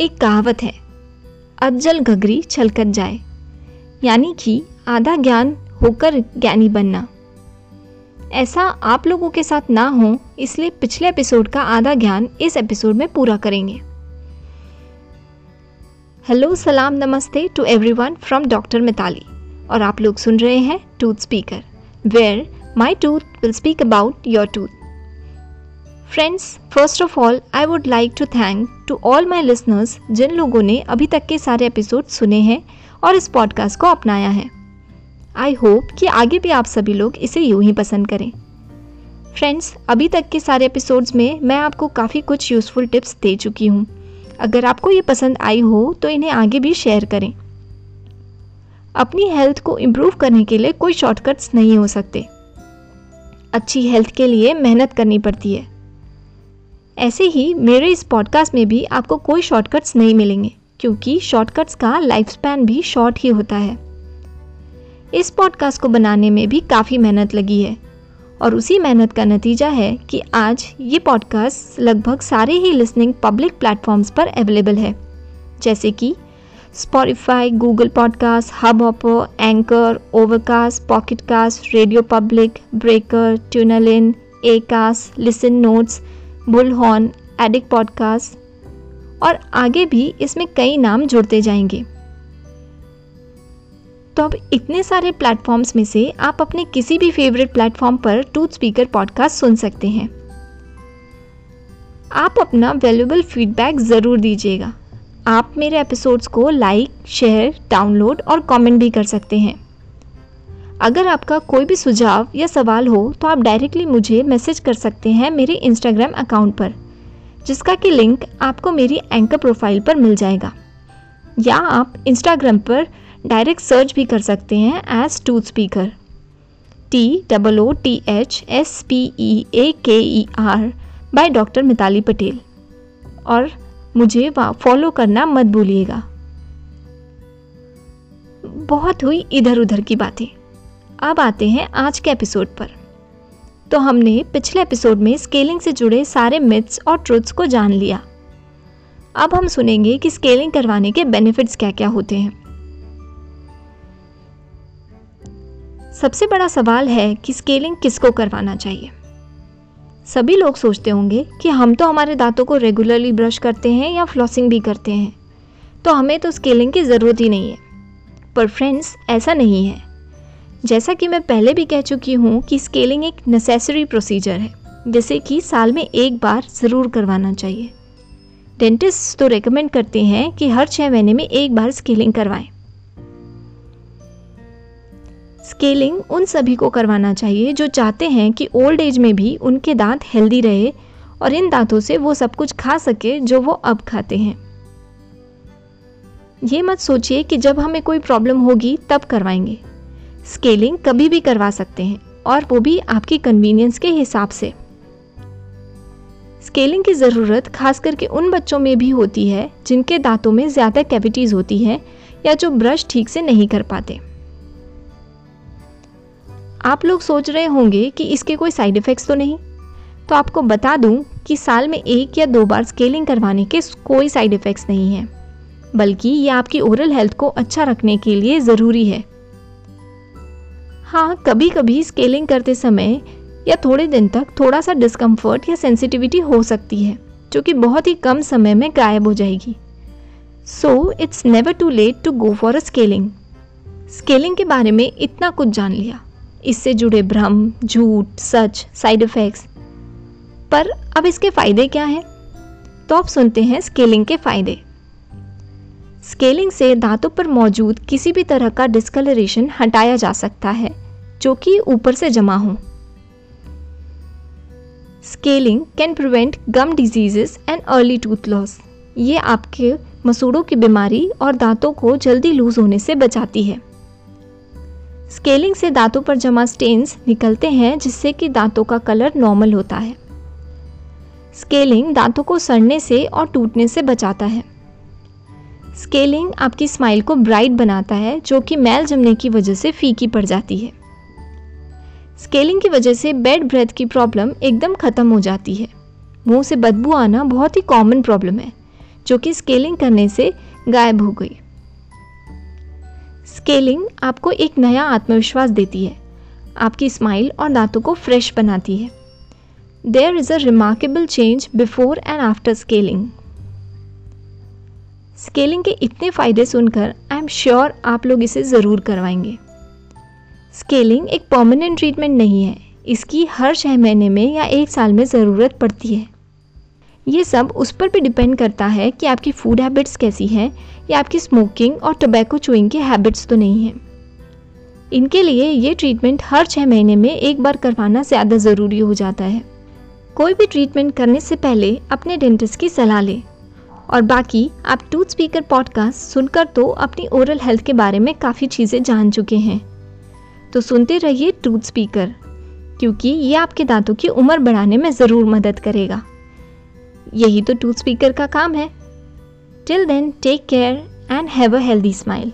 एक कहावत है अज्जल घगरी छलकत जाए। यानी कि आधा ज्ञान होकर ज्ञानी बनना। ऐसा आप लोगों के साथ ना हो, इसलिए पिछले एपिसोड का आधा ज्ञान इस एपिसोड में पूरा करेंगे। हेलो, सलाम, नमस्ते to everyone from doctor Mitali. और आप लोग सुन रहे हैं tooth speaker, where my tooth will speak about your tooth. Friends first of all I would like to thank to all my listeners जिन लोगों ने अभी तक के सारे एपिसोड सुने हैं और इस पॉडकास्ट को अपनाया है। आई होप कि आगे भी आप सभी लोग इसे यूँ ही पसंद करें। फ्रेंड्स अभी तक के सारे एपिसोड्स में मैं आपको काफ़ी कुछ यूज़फुल टिप्स दे चुकी हूँ। अगर आपको ये पसंद आई हो तो इन्हें आगे भी शेयर करें। अपनी हेल्थ को इम्प्रूव करने के लिए कोई शॉर्टकट्स नहीं हो सकते। अच्छी हेल्थ के लिए मेहनत करनी पड़ती है। ऐसे ही मेरे इस पॉडकास्ट में भी आपको कोई शॉर्टकट्स नहीं मिलेंगे, क्योंकि शॉर्टकट्स का लाइफ स्पैन भी शॉर्ट ही होता है। इस पॉडकास्ट को बनाने में भी काफ़ी मेहनत लगी है, और उसी मेहनत का नतीजा है कि आज ये पॉडकास्ट लगभग सारे ही लिसनिंग पब्लिक प्लेटफॉर्म्स पर अवेलेबल है, जैसे कि Spotify Google podcast hub ऑपर Anchor Overcast Pocket Casts Radio Public Breaker tunnel in a cast Listen Notes Bullhorn, edict podcast और आगे भी इसमें कई नाम जुड़ते जाएँगे। तो अब इतने सारे प्लेटफॉर्म्स में से आप अपने किसी भी फेवरेट प्लेटफॉर्म पर टूथ स्पीकर पॉडकास्ट सुन सकते हैं। आप अपना वैल्यूबल फीडबैक ज़रूर दीजिएगा। आप मेरे एपिसोड्स को लाइक शेयर डाउनलोड और कमेंट भी कर सकते हैं। अगर आपका कोई भी सुझाव या सवाल हो तो आप डायरेक्टली मुझे मैसेज कर सकते हैं मेरे इंस्टाग्राम अकाउंट पर, जिसका कि लिंक आपको मेरी एंकर प्रोफ़ाइल पर मिल जाएगा। या आप इंस्टाग्राम पर डायरेक्ट सर्च भी कर सकते हैं as tooth speaker T double O T H S P E A K E R by doctor Mitali Patel और मुझे फॉलो करना मत भूलिएगा। बहुत हुई इधर उधर की बातें। अब आते हैं आज के एपिसोड पर। तो हमने पिछले एपिसोड में स्केलिंग से जुड़े सारे मिथ्स और ट्रुथ्स को जान लिया। अब हम सुनेंगे कि स्केलिंग करवाने के बेनिफिट्स क्या क्या होते हैं। सबसे बड़ा सवाल है कि स्केलिंग किसको करवाना चाहिए। सभी लोग सोचते होंगे कि हम तो हमारे दांतों को रेगुलरली ब्रश करते हैं या फ्लॉसिंग भी करते हैं। तो हमें तो स्केलिंग की ज़रूरत ही नहीं है। पर फ्रेंड्स ऐसा नहीं है। जैसा कि मैं पहले भी कह चुकी हूँ कि स्केलिंग एक नेसेसरी प्रोसीजर है। जैसे कि साल में एक बार ज़रूर करवाना चाहिए। डेंटिस्ट तो रेकमेंड करते हैं कि हर छः महीने में एक बार स्केलिंग करवाएँ। स्केलिंग उन सभी को करवाना चाहिए जो चाहते हैं कि ओल्ड एज में भी उनके दांत हेल्दी रहे और इन दांतों से वो सब कुछ खा सके जो वो अब खाते हैं। ये मत सोचिए कि जब हमें कोई प्रॉब्लम होगी तब करवाएँगे। स्केलिंग कभी भी करवा सकते हैं और वो भी आपकी कन्वीनियंस के हिसाब से। स्केलिंग की ज़रूरत खास करके उन बच्चों में भी होती है, जिनके दांतों में ज़्यादा कैविटीज़ होती है या जो ब्रश ठीक से नहीं कर पाते। आप लोग सोच रहे होंगे कि इसके कोई साइड इफ़ेक्ट्स तो नहीं? तो आपको बता दूँ कि साल में एक या दो बार स्केलिंग करवाने के कोई साइड इफ़ेक्ट्स नहीं हैं, बल्कि ये आपकी ओरल हेल्थ को अच्छा रखने के लिए ज़रूरी है। हाँ कभी कभी स्केलिंग करते समय या थोड़े दिन तक थोड़ा सा डिस्कम्फर्ट या सेंसिटिविटी हो सकती है, जो कि बहुत ही कम समय में गायब हो जाएगी। So it's never too late to go for a scaling scaling के बारे में इतना कुछ जान लिया। इससे जुड़े भ्रम, झूठ, सच साइड इफ़ेक्ट्स पर अब इसके फ़ायदे क्या हैं? तो आप सुनते हैं स्केलिंग के फ़ायदे। स्केलिंग से दांतों पर मौजूद किसी भी तरह का डिस्कलरेशन हटाया जा सकता है, जो कि ऊपर से जमा हो। Scaling can prevent gum diseases and early tooth loss ये आपके मसूड़ों की बीमारी और दांतों को जल्दी लूज होने से बचाती है। स्केलिंग से दांतों पर जमा स्टेन्स निकलते हैं, जिससे कि दांतों का कलर नॉर्मल होता है। स्केलिंग दांतों को सड़ने से और टूटने से बचाता है। स्केलिंग आपकी स्माइल को ब्राइट बनाता है, जो कि मैल जमने की वजह से फीकी पड़ जाती है। स्केलिंग की वजह से बेड ब्रेथ की प्रॉब्लम एकदम ख़त्म हो जाती है। मुँह से बदबू आना बहुत ही कॉमन प्रॉब्लम है, जो कि स्केलिंग करने से गायब हो गई। स्केलिंग आपको एक नया आत्मविश्वास देती है। आपकी स्माइल और दांतों को फ्रेश बनाती है। There is a remarkable change before and after scaling scaling के इतने फ़ायदे सुनकर आई एम श्योर आप लोग इसे ज़रूर करवाएँगे। स्केलिंग एक परमानेंट ट्रीटमेंट नहीं है। इसकी हर छः महीने में या एक साल में ज़रूरत पड़ती है। ये सब उस पर भी डिपेंड करता है कि आपकी फ़ूड हैबिट्स कैसी हैं या आपकी स्मोकिंग और टोबैको चुइंग की हैबिट्स तो नहीं हैं। इनके लिए ये ट्रीटमेंट हर छः महीने में एक बार करवाना ज़्यादा ज़रूरी हो जाता है। कोई भी ट्रीटमेंट करने से पहले अपने डेंटिस्ट की सलाह लें। और बाकी, आप टूथ स्पीकर पॉडकास्ट सुनकर तो अपनी ओरल हेल्थ के बारे में काफ़ी चीज़ें जान चुके हैं। तो सुनते रहिए टूथ स्पीकर क्योंकि ये आपके दांतों की उम्र बढ़ाने में ज़रूर मदद करेगा। यही तो टूथ स्पीकर का काम है। Till then take care and have a healthy smile